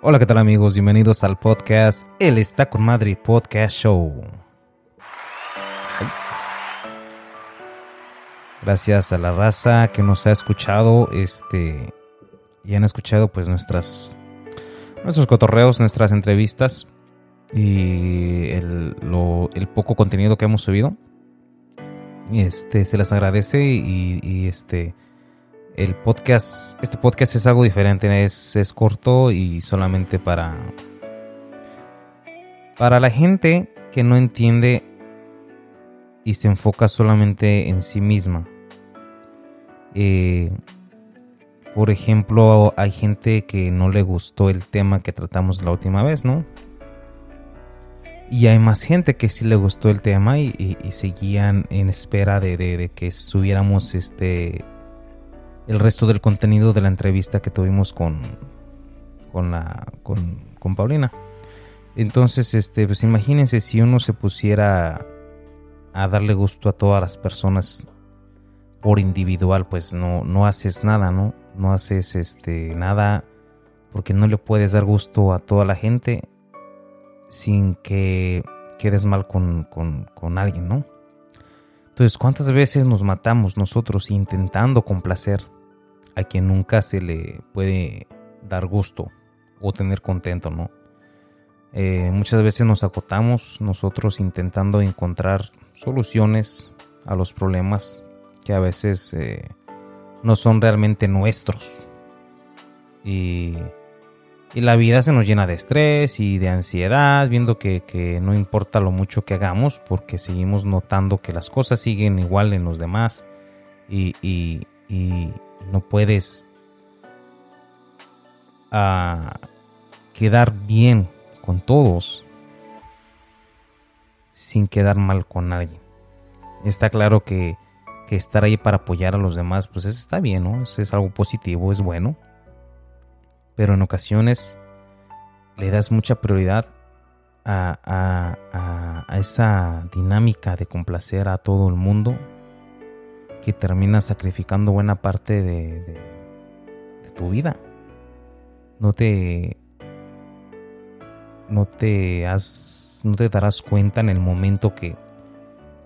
Hola, ¿qué tal amigos? Bienvenidos al podcast El está con Madrid Podcast Show. Gracias a la raza que nos ha escuchado, este, y han escuchado pues nuestras, nuestros cotorreos, nuestras entrevistas y el, el poco contenido que hemos subido. Este, se les agradece y, y este, el podcast, este podcast es algo diferente, es, es corto y solamente para, para la gente que no entiende y se enfoca solamente en sí misma. Eh, por ejemplo, hay gente que no le gustó el tema que tratamos la última vez, ¿no? Y hay más gente que sí le gustó el tema y, seguían en espera de, de, que subiéramos este el resto del contenido de la entrevista que tuvimos con, con, la, con, Paulina. Entonces, este, pues imagínense si uno se pusiera a darle gusto a todas las personas por individual, pues no, no haces nada, ¿no? No haces este, nada porque no le puedes dar gusto a toda la gente sin que quedes mal con, con alguien, ¿no? Entonces, ¿cuántas veces nos matamos nosotros intentando complacer a quien nunca se le puede dar gusto o tener contento, ¿no? Eh, muchas veces nos acotamos nosotros intentando encontrar soluciones a los problemas que a veces eh, no son realmente nuestros. Y, y, la vida se nos llena de estrés y de ansiedad, viendo que, no importa lo mucho que hagamos, porque seguimos notando que las cosas siguen igual en los demás. y, no puedes ah, quedar bien con todos sin quedar mal con nadie. Está claro que, estar ahí para apoyar a los demás, pues eso está bien, ¿no? Eso es algo positivo, es bueno. Pero en ocasiones le das mucha prioridad a, esa dinámica de complacer a todo el mundo que terminas sacrificando buena parte de, tu vida. No te no te has no te darás cuenta en el momento que,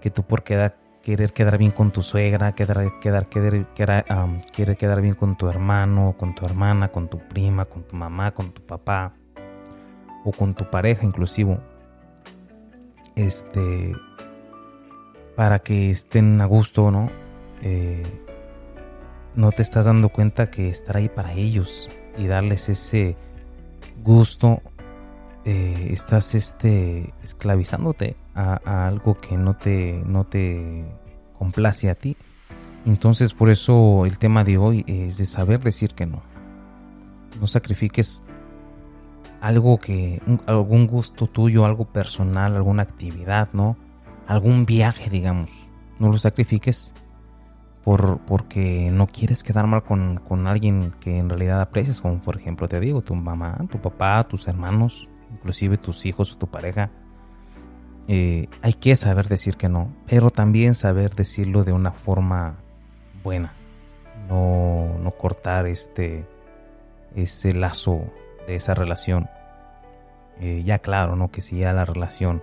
que tú por quedar, querer quedar bien con tu suegra, quedar, quedar, quedar, quiere quedar bien con tu hermano, con tu hermana, con tu prima, con tu mamá, con tu papá o con tu pareja inclusive. Este para que estén a gusto, ¿no? Eh, no te estás dando cuenta que estar ahí para ellos y darles ese gusto, eh, estás este, esclavizándote a, algo que no te, no te complace a ti. Entonces por eso el tema de hoy es de saber decir que no. No sacrifiques algo que, algún gusto tuyo, algo personal, alguna actividad, ¿no? Algún viaje, digamos. No lo sacrifiques por, porque no quieres quedar mal con, alguien que en realidad aprecias, como por ejemplo te digo, tu mamá, tu papá, tus hermanos, inclusive tus hijos o tu pareja. Eh, hay que saber decir que no, pero también saber decirlo de una forma buena. No, no cortar este ese lazo de esa relación. Eh, ya claro, ¿no? Que si ya la relación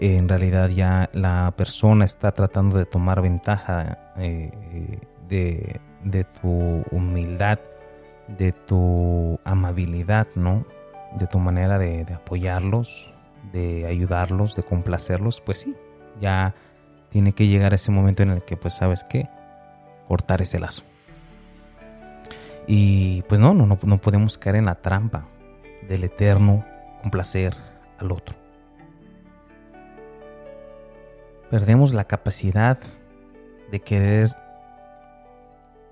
en realidad ya la persona está tratando de tomar ventaja eh, de, tu humildad, de tu amabilidad, ¿no? De tu manera de, apoyarlos, de ayudarlos, de complacerlos, pues sí, ya tiene que llegar ese momento en el que, pues, ¿sabes qué? Cortar ese lazo. Y pues no, no, no podemos caer en la trampa del eterno complacer al otro. perdemos la capacidad de querer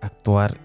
actuar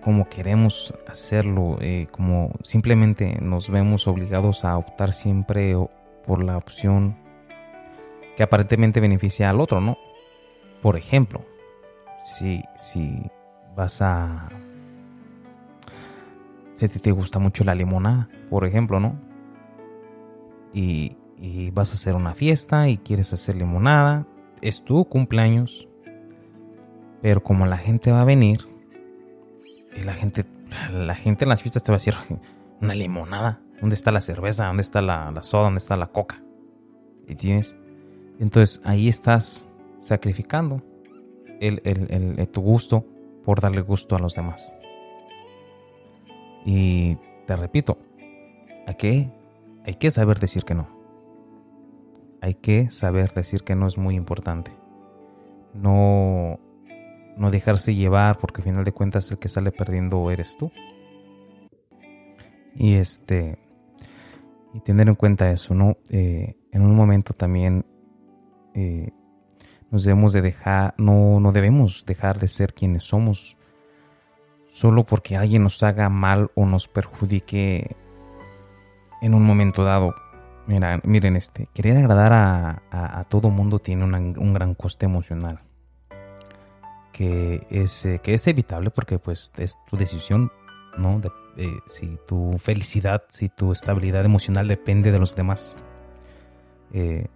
como queremos hacerlo, eh, como simplemente nos vemos obligados a optar siempre por la opción que aparentemente beneficia al otro, ¿no? Por ejemplo, si, si vas a... Si a ti te gusta mucho la limonada, por ejemplo, ¿no? Y, y vas a hacer una fiesta y quieres hacer limonada, es tu cumpleaños, pero como la gente va a venir y la gente, la gente en las fiestas te va a decir, una limonada. ¿Dónde está la cerveza? ¿Dónde está la, soda? ¿Dónde está la coca? Y tienes. Entonces ahí estás sacrificando el, tu gusto por darle gusto a los demás. Y te repito. Hay que saber decir que no. Hay que saber decir que no es muy importante. No, no dejarse llevar porque al final de cuentas el que sale perdiendo eres tú. Y este y tener en cuenta eso, ¿no? Eh, en un momento también eh, nos debemos de dejar, no, no debemos dejar de ser quienes somos solo porque alguien nos haga mal o nos perjudique en un momento dado. Mira, miren, este, querer agradar a, a, todo mundo tiene un gran coste emocional. Que es, eh, que es evitable porque pues es tu decisión, ¿no? Eh, si tu felicidad, si tu estabilidad emocional depende de los demás. Eh,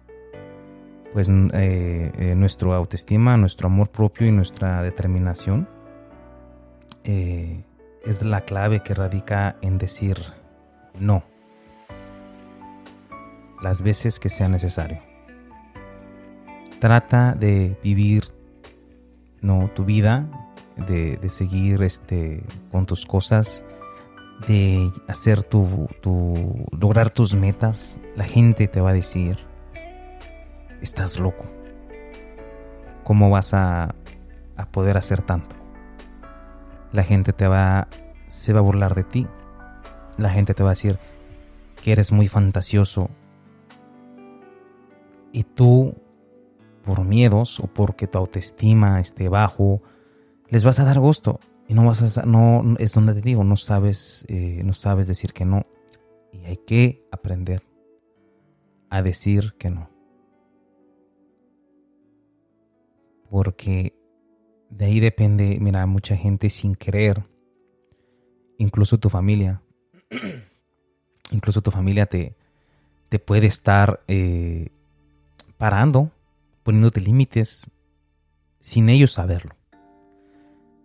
pues nuestra autoestima, nuestro amor propio y nuestra determinación es la clave que radica en decir no las veces que sea necesario. Trata de vivir no tu vida, de, seguir este, con tus cosas, de hacer tu, tu, lograr tus metas. La gente te va a decir, estás loco. ¿Cómo vas a, a poder hacer tanto? La gente te va, se va a burlar de ti. La gente te va a decir que eres muy fantasioso, y tú, por miedos o porque tu autoestima esté bajo, les vas a dar gusto. Y no vas a, no, es donde te digo, no sabes, eh, no sabes decir que no. Y hay que aprender a decir que no. Porque de ahí depende, mira, mucha gente sin querer, incluso tu familia, incluso tu familia te, te puede estar eh, parando, poniéndote límites sin ellos saberlo.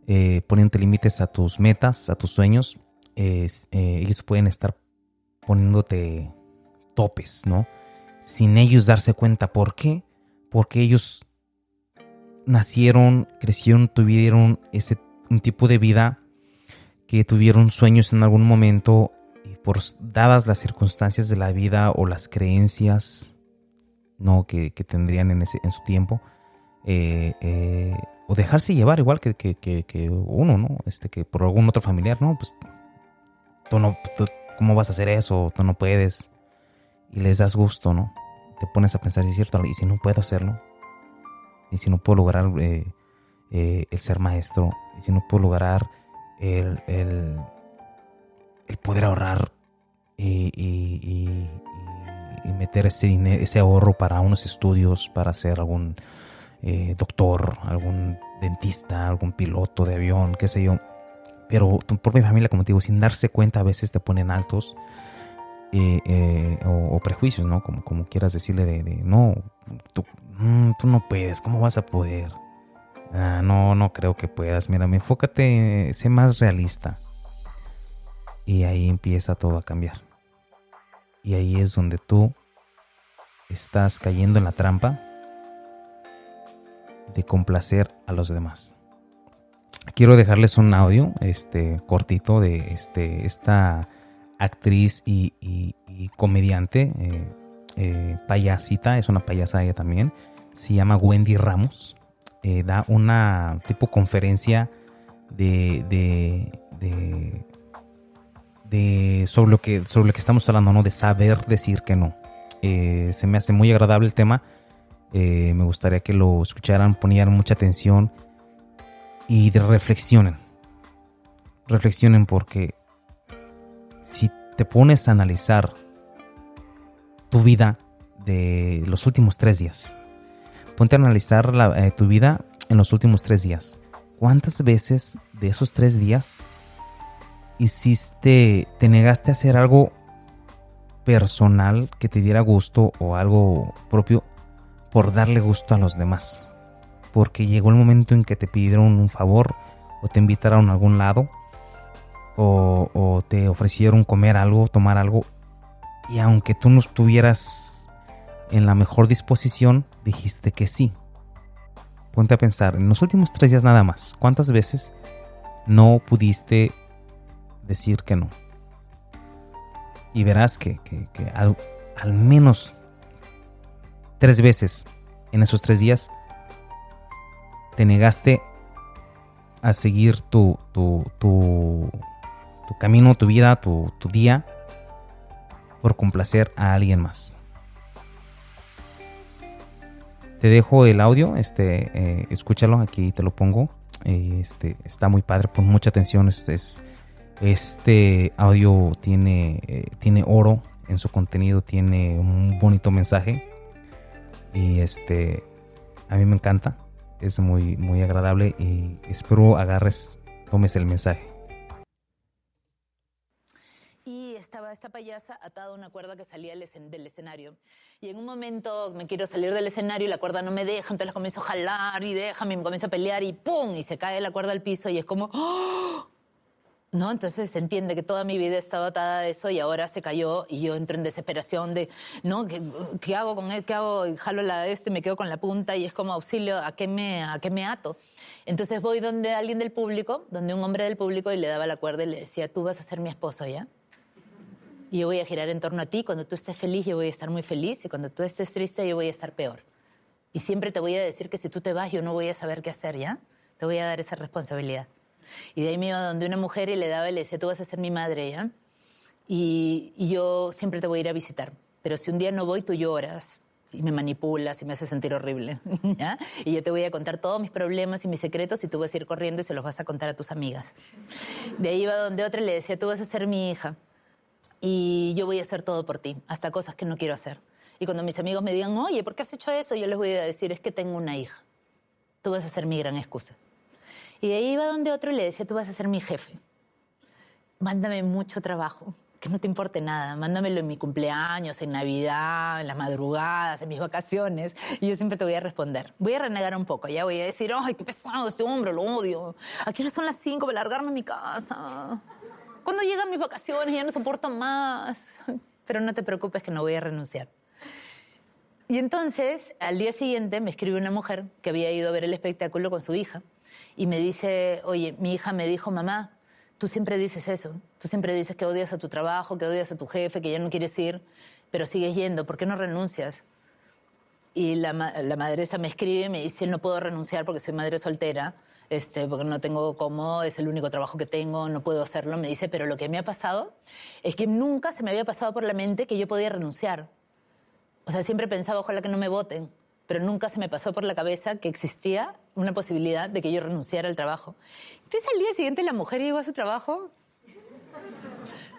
Eh, poniéndote límites a tus metas, a tus sueños. Eh, ellos pueden estar poniéndote topes, ¿no? Sin ellos darse cuenta. ¿Por qué? Porque ellos nacieron, crecieron, tuvieron ese un tipo de vida que tuvieron sueños en algún momento y por dadas las circunstancias de la vida o las creencias ¿no? que, tendrían en, ese, en su tiempo. Eh, eh, o dejarse llevar igual que, que, uno, ¿no? Este, que por algún otro familiar, ¿no? Pues tú no, ¿cómo vas a hacer eso? Tú no puedes. Y les das gusto, ¿no? Te pones a pensar, si es cierto, y si no puedo hacerlo, y si no puedo lograr eh, el ser maestro, y si no puedo lograr el, el, el poder ahorrar y meter ese, ese ahorro para unos estudios, para ser algún eh, doctor, algún dentista, algún piloto de avión, qué sé yo. Pero tu propia familia, como te digo, sin darse cuenta, a veces te ponen altos eh, eh, o, prejuicios, ¿no? Como, como quieras decirle de, no, tú, mm, tú, no puedes, ¿cómo vas a poder? Ah, no, no creo que puedas. Mira, enfócate, sé más realista. Y ahí empieza todo a cambiar. Y ahí es donde tú estás cayendo en la trampa de complacer a los demás. Quiero dejarles un audio este, cortito de este, esta actriz y, comediante, eh, eh, payasita, es una payasa ella también, se llama Wendy Ramos. Eh, da una tipo conferencia de, de de sobre lo que sobre lo que estamos hablando, ¿no? De saber decir que no. Eh, se me hace muy agradable el tema. Eh, me gustaría que lo escucharan, ponieran mucha atención y reflexionen. Reflexionen porque si te pones a analizar tu vida de los últimos tres días, ponte a analizar eh, tu vida en los últimos tres días. ¿Cuántas veces de esos tres días hiciste, te negaste a hacer algo personal que te diera gusto o algo propio por darle gusto a los demás. Porque llegó el momento en que te pidieron un favor o te invitaron a algún lado o, te ofrecieron comer algo, tomar algo, y aunque tú no estuvieras en la mejor disposición, dijiste que sí. Ponte a pensar, en los últimos tres días nada más, ¿cuántas veces no pudiste decir que no? Y verás que, al, al menos tres veces en esos tres días te negaste a seguir tu, tu, tu, tu camino, tu vida, tu, tu, día por complacer a alguien más. Te dejo el audio, este, eh, escúchalo, aquí te lo pongo. este, está muy padre, pon mucha atención. Es, este audio tiene, eh, tiene oro en su contenido, tiene un bonito mensaje. Y este, a mí me encanta es muy, muy agradable y espero agarres, tomes el mensaje. Y estaba esta payasa atada a una cuerda que salía del escenario. Y en un momento me quiero salir del escenario y la cuerda no me deja, entonces comienzo a jalar y déjame, me comienzo a pelear y ¡pum! Y se cae la cuerda al piso y es como ¡Oh! ¿No? Entonces se entiende que toda mi vida he estado atada a eso y ahora se cayó y yo entro en desesperación de, ¿no? ¿Qué, hago con él? ¿Qué hago? Jalo la esto y me quedo con la punta y es como auxilio, ¿a qué me, a qué me ato? Entonces voy donde alguien del público, donde un hombre del público y le daba la cuerda y le decía, tú vas a ser mi esposo, ¿ya? Y yo voy a girar en torno a ti, cuando tú estés feliz yo voy a estar muy feliz y cuando tú estés triste yo voy a estar peor. Y siempre te voy a decir que si tú te vas yo no voy a saber qué hacer, ¿ya? Te voy a dar esa responsabilidad. Y de ahí me iba donde una mujer y le daba y le decía, tú vas a ser mi madre, ¿ya? Y, yo siempre te voy a ir a visitar. Pero si un día no voy, tú lloras y me manipulas y me haces sentir horrible, ¿ya? Y yo te voy a contar todos mis problemas y mis secretos y tú vas a ir corriendo y se los vas a contar a tus amigas. De ahí iba donde otra y le decía, tú vas a ser mi hija y yo voy a hacer todo por ti, hasta cosas que no quiero hacer. Y cuando mis amigos me digan, oye, ¿por qué has hecho eso? Yo les voy a decir, es que tengo una hija. Tú vas a ser mi gran excusa. Y de ahí iba donde otro y le decía, tú vas a ser mi jefe. Mándame mucho trabajo, que no te importe nada. Mándamelo en mi cumpleaños, en Navidad, en las madrugadas, en mis vacaciones. Y yo siempre te voy a responder. Voy a renegar un poco, ya voy a decir, ay, qué pesado este hombre, lo odio. Aquí no son las cinco para largarme a mi casa. Cuando llegan mis vacaciones ya no soporto más. Pero no te preocupes que no voy a renunciar. Y entonces, al día siguiente, me escribe una mujer que había ido a ver el espectáculo con su hija y me dice, oye, mi hija me dijo, mamá, tú siempre dices eso, tú siempre dices que odias a tu trabajo, que odias a tu jefe, que ya no quieres ir, pero sigues yendo, ¿por qué no renuncias? Y la, la madresa me escribe y me dice, no puedo renunciar porque soy madre soltera, este, porque no tengo cómo, es el único trabajo que tengo, no puedo hacerlo. Me dice, pero lo que me ha pasado es que nunca se me había pasado por la mente que yo podía renunciar. O sea, siempre pensaba, ojalá que no me voten pero nunca se me pasó por la cabeza que existía una posibilidad de que yo renunciara al trabajo. Entonces al día siguiente la mujer llegó a su trabajo.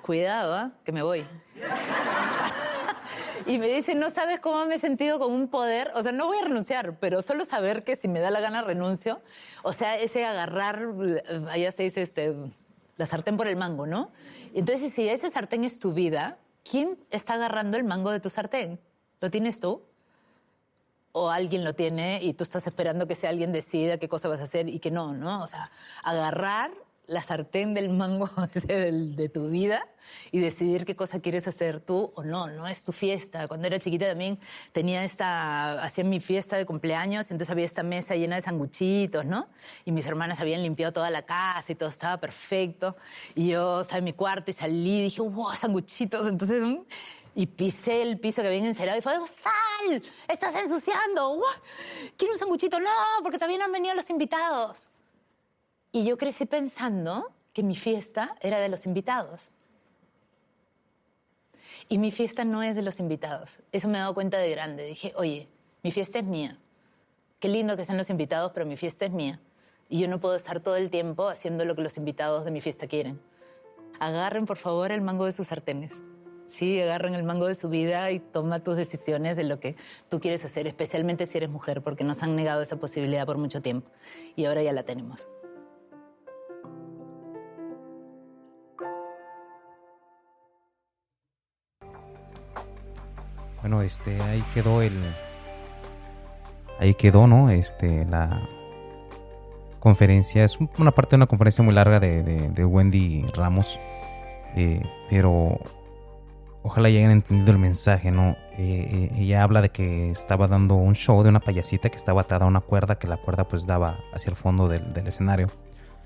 Cuidado, ¿eh? que me voy. y me dice, no sabes cómo me he sentido con un poder, o sea, no voy a renunciar, pero solo saber que si me da la gana renuncio, o sea, ese agarrar, allá se dice, este, la sartén por el mango, ¿no? Entonces, si ese sartén es tu vida, ¿quién está agarrando el mango de tu sartén? ¿Lo tienes tú? O alguien lo tiene y tú estás esperando que sea alguien decida qué cosa vas a hacer y que no, ¿no? O sea, agarrar la sartén del mango de tu vida y decidir qué cosa quieres hacer tú o no, no es tu fiesta. Cuando era chiquita también tenía esta, hacía mi fiesta de cumpleaños, entonces había esta mesa llena de sanguchitos, ¿no? Y mis hermanas habían limpiado toda la casa y todo estaba perfecto. Y yo salí en mi cuarto y salí y dije, wow, sanguchitos. Entonces y pisé el piso que había encerado y fue, ¡sal! ¡Estás ensuciando! ¿Quiero un sanguchito? No, porque también han venido los invitados. Y yo crecí pensando que mi fiesta era de los invitados. Y mi fiesta no es de los invitados. Eso me he dado cuenta de grande. Dije, oye, mi fiesta es mía. Qué lindo que sean los invitados, pero mi fiesta es mía. Y yo no puedo estar todo el tiempo haciendo lo que los invitados de mi fiesta quieren. Agarren, por favor, el mango de sus sartenes. Sí, agarren el mango de su vida y toma tus decisiones de lo que tú quieres hacer, especialmente si eres mujer, porque nos han negado esa posibilidad por mucho tiempo y ahora ya la tenemos. Bueno, este, ahí quedó el, ahí quedó, ¿no? Este, la, conferencia. Es una parte de una conferencia muy larga de, Wendy Ramos. Eh, pero ojalá hayan entendido el mensaje, ¿no? Eh, ella habla de que estaba dando un show de una payasita que estaba atada a una cuerda, que la cuerda pues daba hacia el fondo del, escenario.